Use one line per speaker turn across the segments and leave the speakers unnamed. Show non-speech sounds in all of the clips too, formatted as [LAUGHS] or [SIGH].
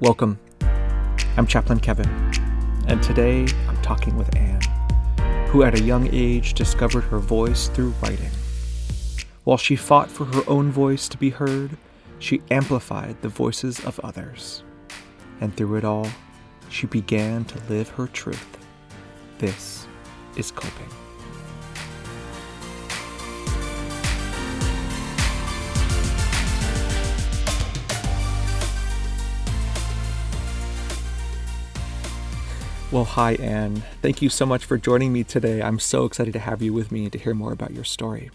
Welcome. I'm Chaplain Kevin, and today I'm talking with Anne, who at a young age discovered her voice through writing. While she fought for her own voice to be heard, she amplified the voices of others. And through it all, she began to live her truth. This is coping. Well, hi, Anne. Thank you so much for joining me today. I'm so excited to have you with me and to hear more about your story.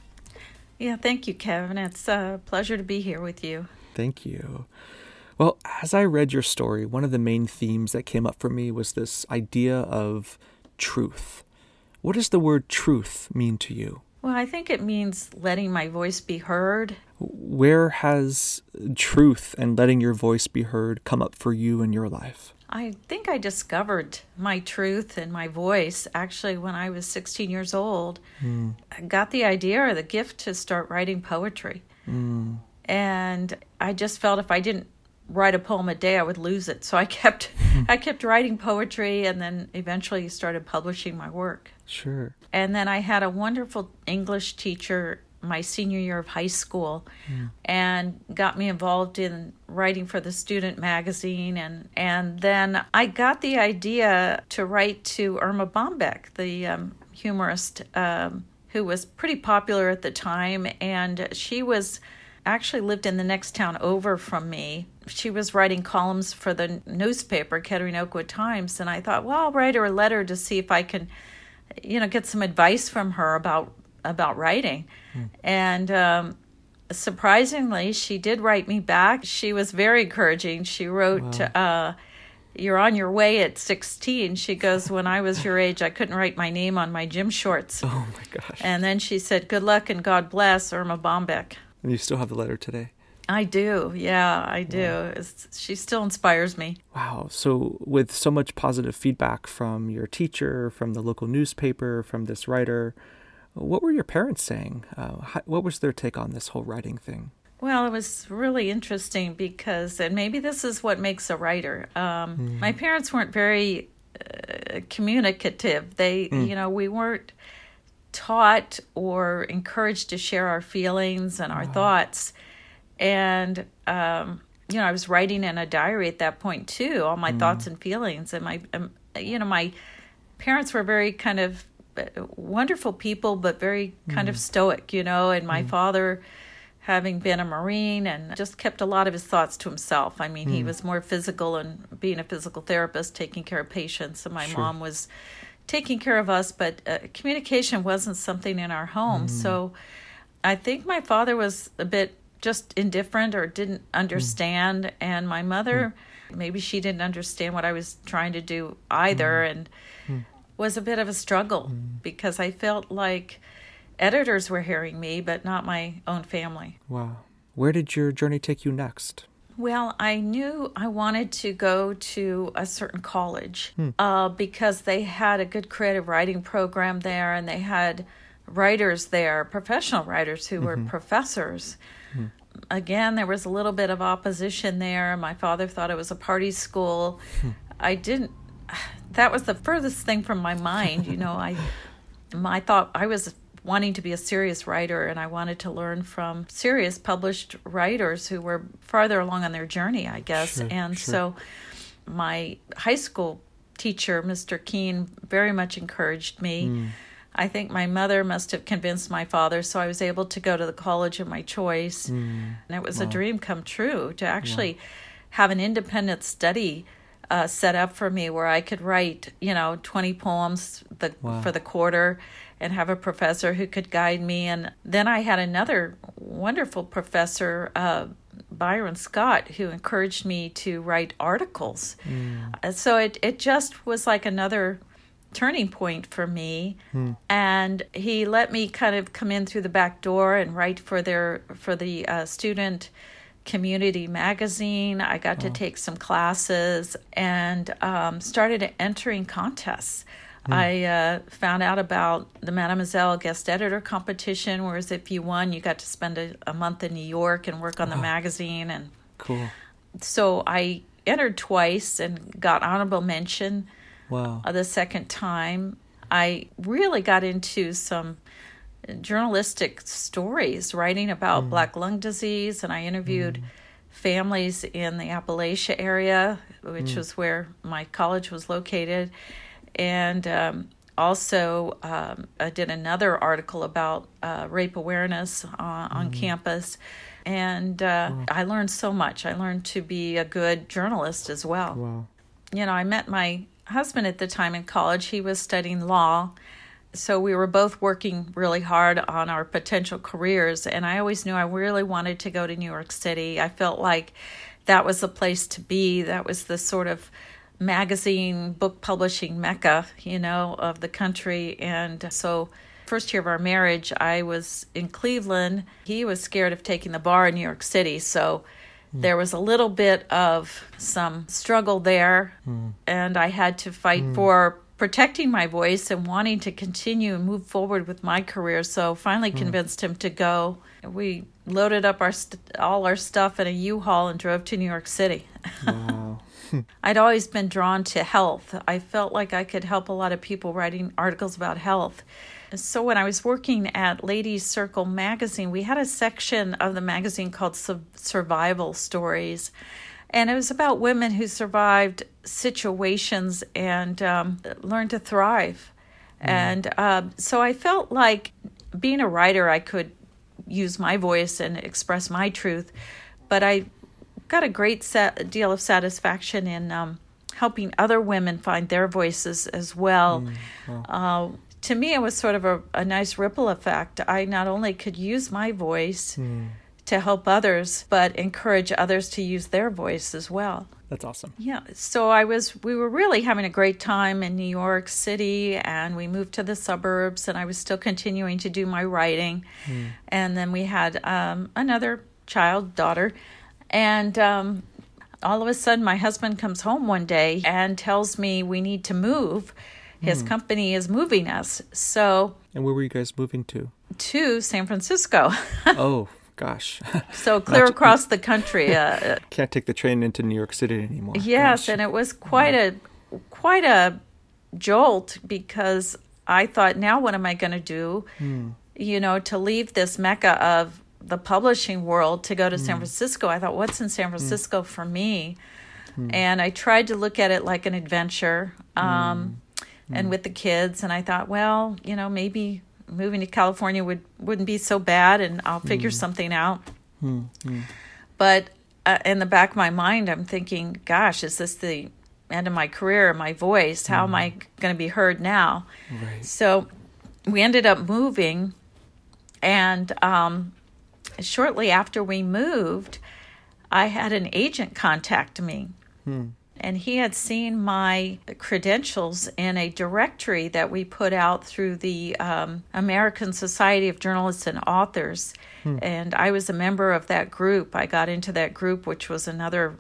Yeah, thank you, Kevin. It's a pleasure to be here with you.
Thank you. Well, as I read your story, one of the main themes that came up for me was this idea of truth. What does the word truth mean to you?
Well, I think it means letting my voice be heard.
Where has truth and letting your voice be heard come up for you in your life?
I think I discovered my truth and my voice actually when I was 16 years old. Mm. I got the idea or the gift to start writing poetry. Mm. And I just felt if I didn't write a poem a day I would lose it. So I kept [LAUGHS] I kept writing poetry and then eventually started publishing my work.
Sure.
And then I had a wonderful English teacher my senior year of high school mm. and got me involved in writing for the student magazine and and then I got the idea to write to Erma Bombeck the um, humorist um, who was pretty popular at the time and she was actually lived in the next town over from me she was writing columns for the newspaper Kettering Oakwood Times and I thought well I'll write her a letter to see if I can you know get some advice from her about about writing. Mm. And um, surprisingly, she did write me back. She was very encouraging. She wrote, wow. uh, You're on your way at 16. She goes, When I was your age, I couldn't write my name on my gym shorts. [LAUGHS]
Oh my gosh.
And then she said, Good luck and God bless Erma Bombeck.
And you still have the letter today?
I do. Yeah, I do. She still inspires me.
Wow. So, with so much positive feedback from your teacher, from the local newspaper, from this writer, what were your parents saying? Uh, how, what was their take on this whole writing thing?
Well, it was really interesting because, and maybe this is what makes a writer. Um, mm. My parents weren't very uh, communicative. They, mm. you know, we weren't taught or encouraged to share our feelings and our wow. thoughts. And, um, you know, I was writing in a diary at that point too, all my mm. thoughts and feelings. And my, um, you know, my parents were very kind of wonderful people, but very kind mm. of stoic, you know. And my mm. father, having been a Marine, and just kept a lot of his thoughts to himself. I mean, mm. he was more physical and being a physical therapist, taking care of patients, and my sure. mom was taking care of us, but uh, communication wasn't something in our home. Mm. So I think my father was a bit just indifferent or didn't mm. understand, and my mother. Mm. Maybe she didn't understand what I was trying to do either, and was a bit of a struggle mm. because I felt like editors were hearing me, but not my own family.
Wow. Where did your journey take you next?
Well, I knew I wanted to go to a certain college hmm. uh, because they had a good creative writing program there and they had writers there, professional writers who mm-hmm. were professors. Hmm. Again, there was a little bit of opposition there. My father thought it was a party school. Hmm. I didn't that was the furthest thing from my mind. You know, I, I thought I was wanting to be a serious writer and I wanted to learn from serious published writers who were farther along on their journey, I guess. Sure, and sure. so my high school teacher, Mr. Keene, very much encouraged me. Mm. I think my mother must have convinced my father, so I was able to go to the college of my choice. Mm. And it was wow. a dream come true to actually wow. have an independent study uh, set up for me where I could write, you know, 20 poems the, wow. for the quarter and have a professor who could guide me. And then I had another wonderful professor, uh, Byron Scott, who encouraged me to write articles. Mm. So it, it just was like another turning point for me mm. and he let me kind of come in through the back door and write for their for the uh, student community magazine. I got oh. to take some classes and um, started entering contests. Mm. I uh, found out about the Mademoiselle guest editor competition, whereas if you won, you got to spend a, a month in New York and work on the magazine. And
cool.
So I entered twice and got honorable mention
Wow.
uh, the second time. I really got into some journalistic stories, writing about black lung disease, and I interviewed families in the Appalachia area, which was where my college was located, and um, also um, I did another article about uh, rape awareness uh, on campus. And uh, I learned so much. I learned to be a good journalist as well
Wow.
you know, I met my husband at the time in college. He was studying law. So we were both working really hard on our potential careers. And I always knew I really wanted to go to New York City. I felt like that was the place to be. That was the sort of magazine book publishing mecca, you know, of the country. And so, first year of our marriage, I was in Cleveland. He was scared of taking the bar in New York City. So, hmm. there was a little bit of some struggle there, hmm. and I had to fight hmm. for protecting my voice and wanting to continue and move forward with my career. So finally hmm. convinced him to go. We loaded up our st- all our stuff in a U-Haul and drove to New York City.
Wow. [LAUGHS] [LAUGHS]
I'd always been drawn to health. I felt like I could help a lot of people writing articles about health. So when I was working at Ladies Circle magazine, we had a section of the magazine called Su- Survival Stories. And it was about women who survived situations and um, learned to thrive. And uh, so I felt like being a writer, I could use my voice and express my truth. But I got a great set, deal of satisfaction in um, helping other women find their voices as well. uh, to me, it was sort of a, a nice ripple effect. I not only could use my voice to help others, but encourage others to use their voice as well.
That's awesome.
Yeah, so I was we were really having a great time in New York City and we moved to the suburbs and I was still continuing to do my writing. And then we had um, another child, daughter, and um, all of a sudden my husband comes home one day and tells me we need to move. His company is moving us. So
And where were you guys moving to?
to San Francisco. [LAUGHS]
oh, gosh. [LAUGHS]
so clear across the country. Uh, uh [LAUGHS]
Can't take the train into New York City anymore.
Yes,
Gosh.
and it was quite a quite a jolt because I thought, now what am I going to do? Hmm. You know, to leave this mecca of the publishing world to go to San hmm. Francisco. I thought, what's in San hmm. Francisco for me? And I tried to look at it like an adventure, um, and with the kids. And I thought, well, you know, maybe moving to California would wouldn't be so bad, and I'll figure hmm. something out. Hmm, hmm. But uh, in the back of my mind, I'm thinking, gosh, is this the end of my career, my voice? How am I going to be heard now?
Right.
So we ended up moving, and um, shortly after we moved, I had an agent contact me. And he had seen my credentials in a directory that we put out through the um, American Society of Journalists and Authors. And I was a member of that group. I got into that group, which was another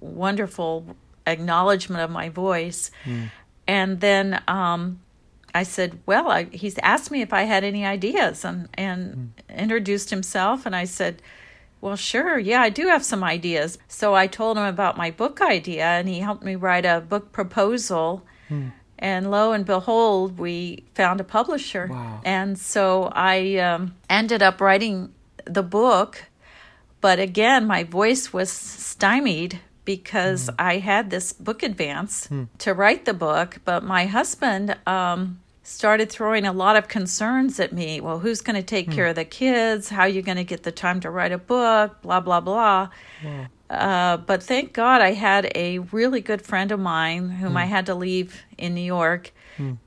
wonderful acknowledgement of my voice. And then um, I said, "Well, I, he's asked me if I had any ideas," and and introduced himself. And I said, "Well, sure, yeah, I do have some ideas." So I told him about my book idea, and he helped me write a book proposal. And lo and behold, we found a publisher.
Wow.
And so I um, ended up writing the book but again, my voice was stymied because I had this book advance to write the book, but my husband um, started throwing a lot of concerns at me. Well, who's going to take care of the kids? How are you going to get the time to write a book? Blah, blah, blah. Uh, but thank God I had a really good friend of mine whom I had to leave in New York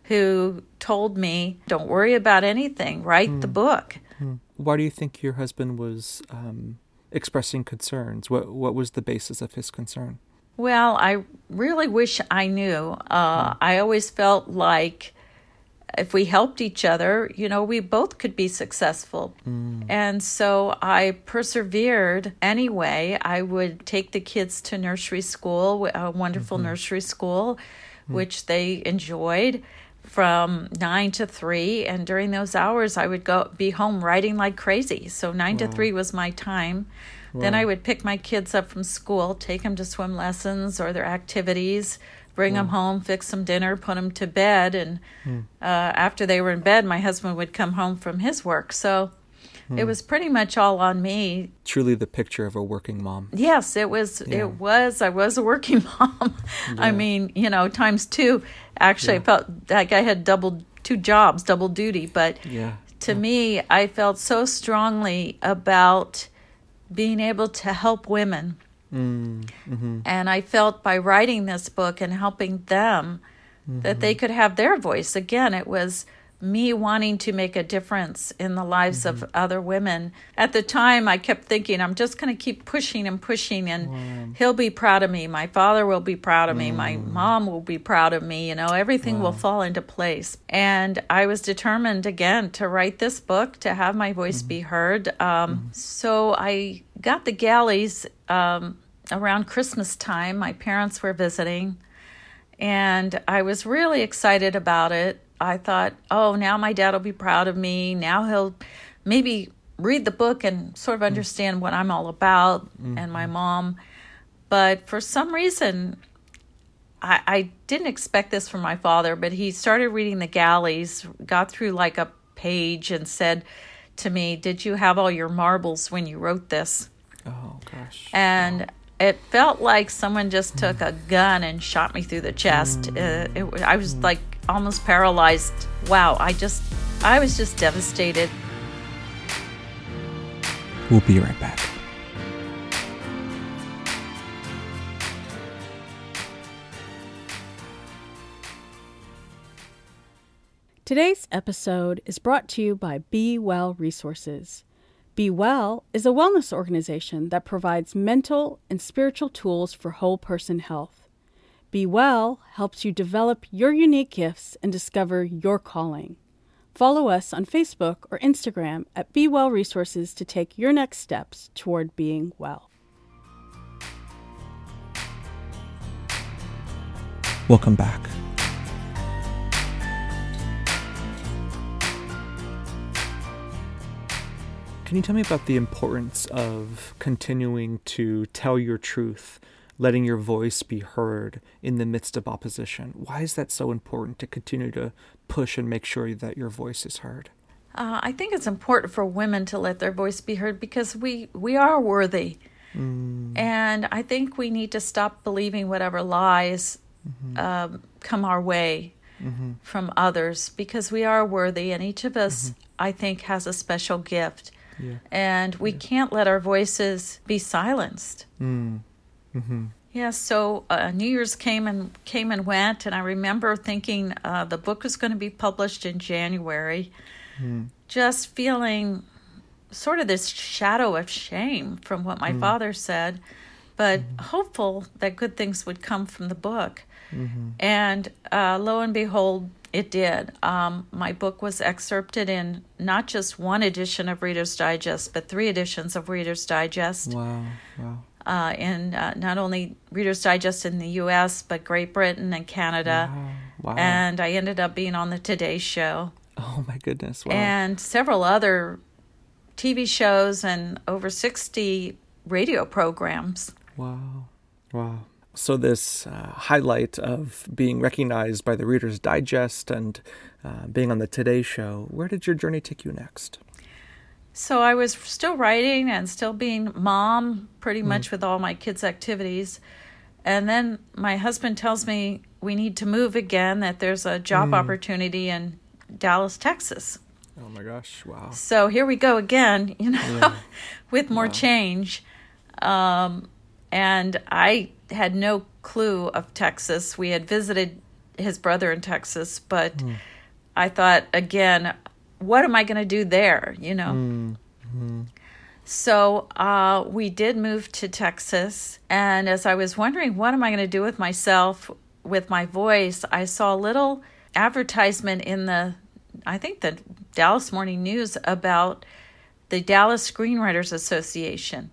who told me, don't worry about anything, write the book.
Why do you think your husband was um, expressing concerns? What What was the basis of his concern?
Well, I really wish I knew. Uh, I always felt like if we helped each other, you know, we both could be successful. Mm. And so I persevered anyway. I would take the kids to nursery school, a wonderful mm-hmm. nursery school, mm. which they enjoyed from nine to three. And during those hours, I would go be home writing like crazy. So nine to three was my time Then I would pick my kids up from school, take them to swim lessons or their activities, bring them home, fix some dinner, put them to bed. And
Hmm.
uh, after they were in bed, my husband would come home from his work. So
Hmm.
it was pretty much all on me.
Truly the picture of a working mom.
Yes, it was.
Yeah.
It was. I was a working [LAUGHS] mom. I mean, you know, times two. Actually, I felt like I had double two jobs, double duty. But
Yeah.
to me, I felt so strongly about being able to help women.
Mm, hmm
And I felt by writing this book and helping them that they could have their voice. Again, it was me wanting to make a difference in the lives of other women. At the time, I kept thinking, I'm just going to keep pushing and pushing, and he'll be proud of me. My father will be proud of me. My mom will be proud of me. You know, everything will fall into place. And I was determined again to write this book, to have my voice be heard. Um, So I got the galleys um, around Christmas time. My parents were visiting and I was really excited about it. I thought, oh, now my dad will be proud of me. Now he'll maybe read the book and sort of understand what I'm all about and my mom. But for some reason, I, I didn't expect this from my father, but he started reading the galleys, got through like a page, and said to me, Did you have all your marbles when you wrote this?
Oh gosh.
and it felt like someone just took a gun and shot me through the chest. Uh, it, wa- I was like almost paralyzed. Wow, I just, I was just devastated.
We'll be right back.
Today's episode is brought to you by Be Well Resources. Be Well is a wellness organization that provides mental and spiritual tools for whole person health. Be Well helps you develop your unique gifts and discover your calling. Follow us on Facebook or Instagram at Be Well Resources to take your next steps toward being well.
Welcome back. Can you tell me about the importance of continuing to tell your truth, letting your voice be heard in the midst of opposition? Why is that so important to continue to push and make sure that your voice is heard?
Uh, I think it's important for women to let their voice be heard because we, we are worthy. And I think we need to stop believing whatever lies um, come our way from others because we are worthy, and each of us, I think, has a special gift.
Yeah.
And we can't let our voices be silenced.
Mm. Mm-hmm.
Yeah, so uh, New Year's came and came and went, and I remember thinking uh, the book was going to be published in January. Just feeling sort of this shadow of shame from what my father said, but hopeful that good things would come from the book. And uh, lo and behold, it did. Um, my book was excerpted in not just one edition of Reader's Digest, but three editions of Reader's Digest
Wow. Wow.
uh, in uh, not only Reader's Digest in the U.S. but Great Britain and Canada,
Wow. Wow.
and I ended up being on the Today Show
oh my goodness. Wow.
and several other TV shows and over sixty radio programs.
Wow. Wow. So, this uh, highlight of being recognized by the Reader's Digest and uh, being on the Today Show, where did your journey take you next?
So I was still writing and still being mom, pretty much with all my kids' activities. And then my husband tells me we need to move again. That there's a job opportunity in Dallas, Texas.
Oh my gosh. Wow.
So here we go again, you know, [LAUGHS] with more change. Um, and I had no clue of Texas. We had visited his brother in Texas, but hmm. I thought, again, what am I going to do there, you know? Hmm. Hmm. So uh, we did move to Texas. And as I was wondering, what am I going to do with myself, with my voice, I saw a little advertisement in the, I think the Dallas Morning News about the Dallas Screenwriters Association.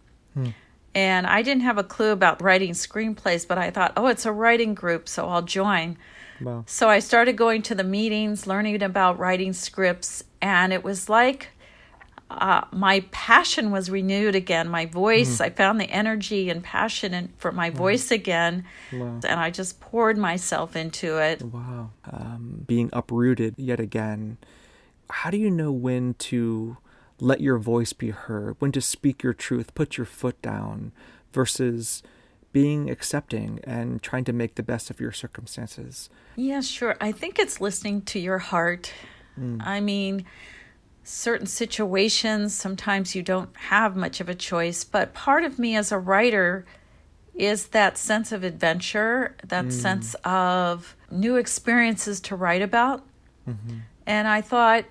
And I didn't have a clue about writing screenplays, but I thought, oh, it's a writing group, so I'll join.
Wow.
So I started going to the meetings, learning about writing scripts, and it was like uh, my passion was renewed again. My voice, I found the energy and passion in, for my voice again,
Wow.
and I just poured myself into it.
Wow. Um, being uprooted yet again. How do you know when to let your voice be heard, when to speak your truth, put your foot down, versus being accepting and trying to make the best of your circumstances?
Yeah, sure. I think it's listening to your heart. Mm. I mean, certain situations, sometimes you don't have much of a choice, but part of me as a writer is that sense of adventure, that mm. sense of new experiences to write about. Mm-hmm. And I thought,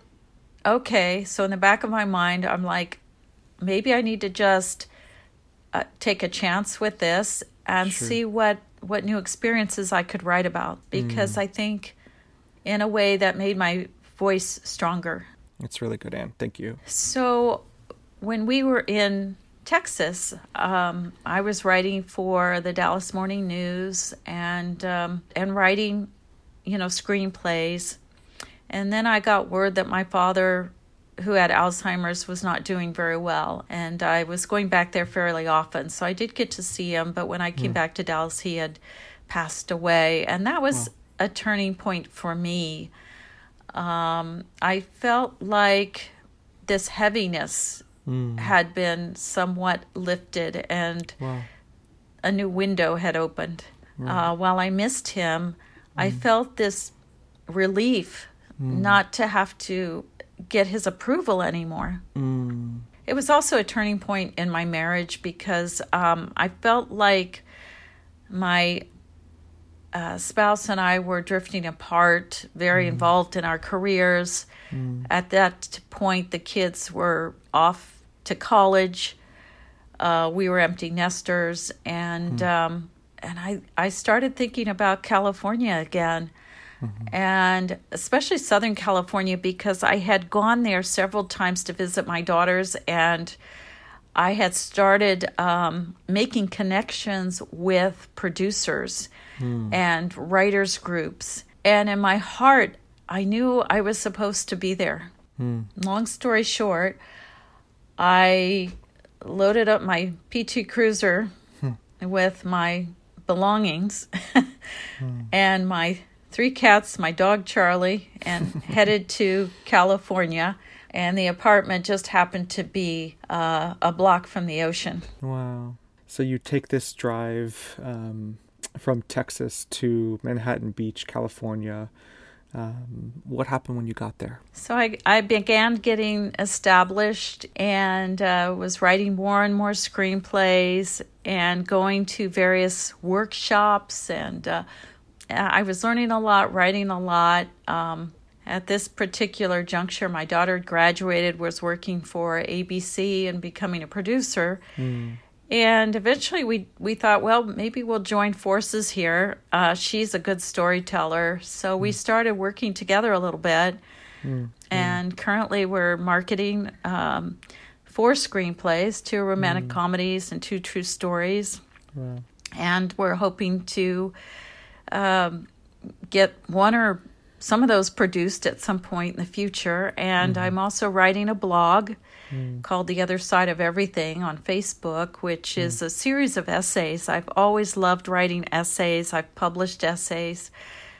okay, so in the back of my mind, I'm like, maybe I need to just uh, take a chance with this and
Sure.
see what what new experiences I could write about because I think in a way that made my voice stronger.
It's really good, Anne. Thank you.
So when we were in Texas, um, I was writing for the Dallas Morning News and um, and writing, you know, screenplays. And then I got word that my father, who had Alzheimer's, was not doing very well, and I was going back there fairly often. So I did get to see him, but when I came back to Dallas, he had passed away, and that was a turning point for me. Um, I felt like this heaviness had been somewhat lifted and
Wow.
a new window had opened. Uh, while I missed him, I felt this relief not to have to get his approval anymore.
Mm.
It was also a turning point in my marriage because um, I felt like my uh, spouse and I were drifting apart, very involved in our careers. At that point, the kids were off to college. Uh, we were empty nesters, and um, and I I started thinking about California again, and especially Southern California because I had gone there several times to visit my daughters and. I had started um, making connections with producers hmm. and writers groups. And in my heart, I knew I was supposed to be there. Hmm. Long story short, I loaded up my PT Cruiser hmm. with my belongings [LAUGHS] and my three cats, my dog Charlie, and [LAUGHS] headed to California. And the apartment just happened to be uh, a block from the ocean.
Wow. So you take this drive um, from Texas to Manhattan Beach, California. Um, what happened when you got there?
So I, I began getting established and uh, was writing more and more screenplays and going to various workshops. And uh, I was learning a lot, writing a lot. Um, at this particular juncture, my daughter graduated, was working for ABC and becoming a producer. And eventually, we we thought, well, maybe we'll join forces here. Uh, she's a good storyteller, so we started working together a little bit. And currently, we're marketing um, four screenplays: two romantic comedies and two true stories.
Wow.
And we're hoping to um, get one or some of those produced at some point in the future. And mm-hmm. I'm also writing a blog mm. called The Other Side of Everything on Facebook, which mm. is a series of essays. I've always loved writing essays, I've published essays.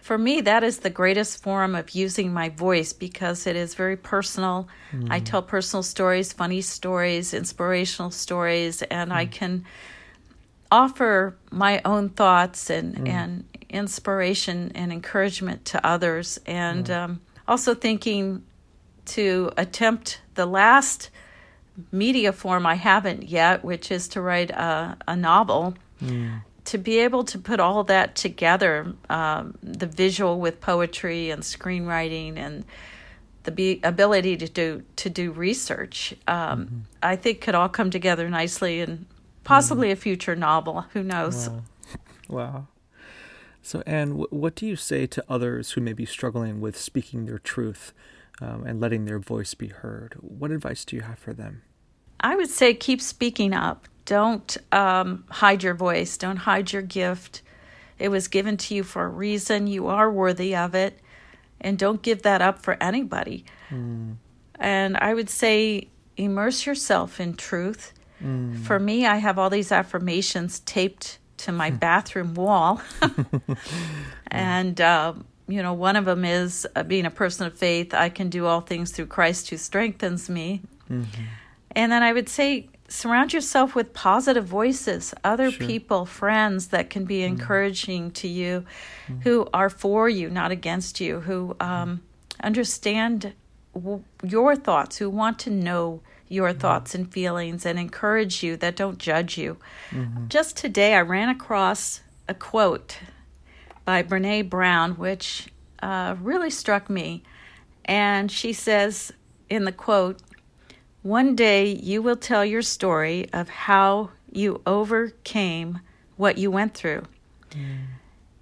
For me, that is the greatest form of using my voice because it is very personal. I mm. tell personal stories, funny stories, inspirational stories, and I can offer my own thoughts and, and inspiration and encouragement to others. And um, also thinking to attempt the last media form I haven't yet, which is to write a, a novel. To be able to put all that together, um, the visual with poetry and screenwriting and the be- ability to do to do research, um, I think could all come together nicely and possibly a future novel. Who knows?
Wow. Wow. So, Anne, wh- what do you say to others who may be struggling with speaking their truth um, and letting their voice be heard? What advice do you have for them?
I would say keep speaking up. Don't um, hide your voice. Don't hide your gift. It was given to you for a reason. You are worthy of it. And don't give that up for anybody. And I would say immerse yourself in truth.
Mm.
For me, I have all these affirmations taped to my bathroom wall. [LAUGHS] and, uh, you know, one of them is uh, being a person of faith, I can do all things through Christ who strengthens me.
Mm-hmm.
And then I would say, surround yourself with positive voices, other
Sure.
people, friends that can be encouraging to you, who are for you, not against you, who um, understand w- your thoughts, who want to know your thoughts and feelings and encourage you, that don't judge you. Mm-hmm. Just today, I ran across a quote by Brene Brown, which uh, really struck me. And she says in the quote, One day you will tell your story of how you overcame what you went through, mm.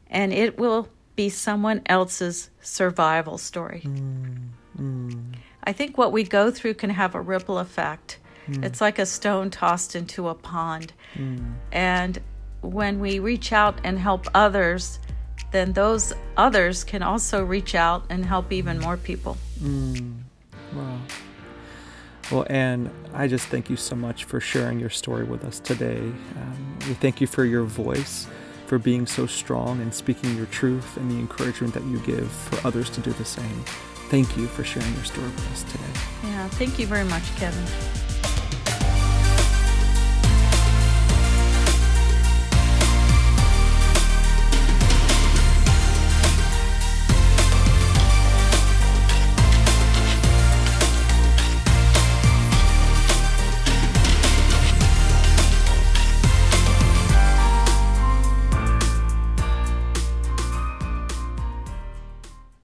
and it will be someone else's survival story. Mm. Mm. I think what we go through can have a ripple effect. Hmm. It's like a stone tossed into a pond. Hmm. And when we reach out and help others, then those others can also reach out and help even more people. Hmm.
Wow. Well, Anne, I just thank you so much for sharing your story with us today. Um, we thank you for your voice, for being so strong and speaking your truth and the encouragement that you give for others to do the same. Thank you for sharing your story with us today.
Yeah, thank you very much, Kevin.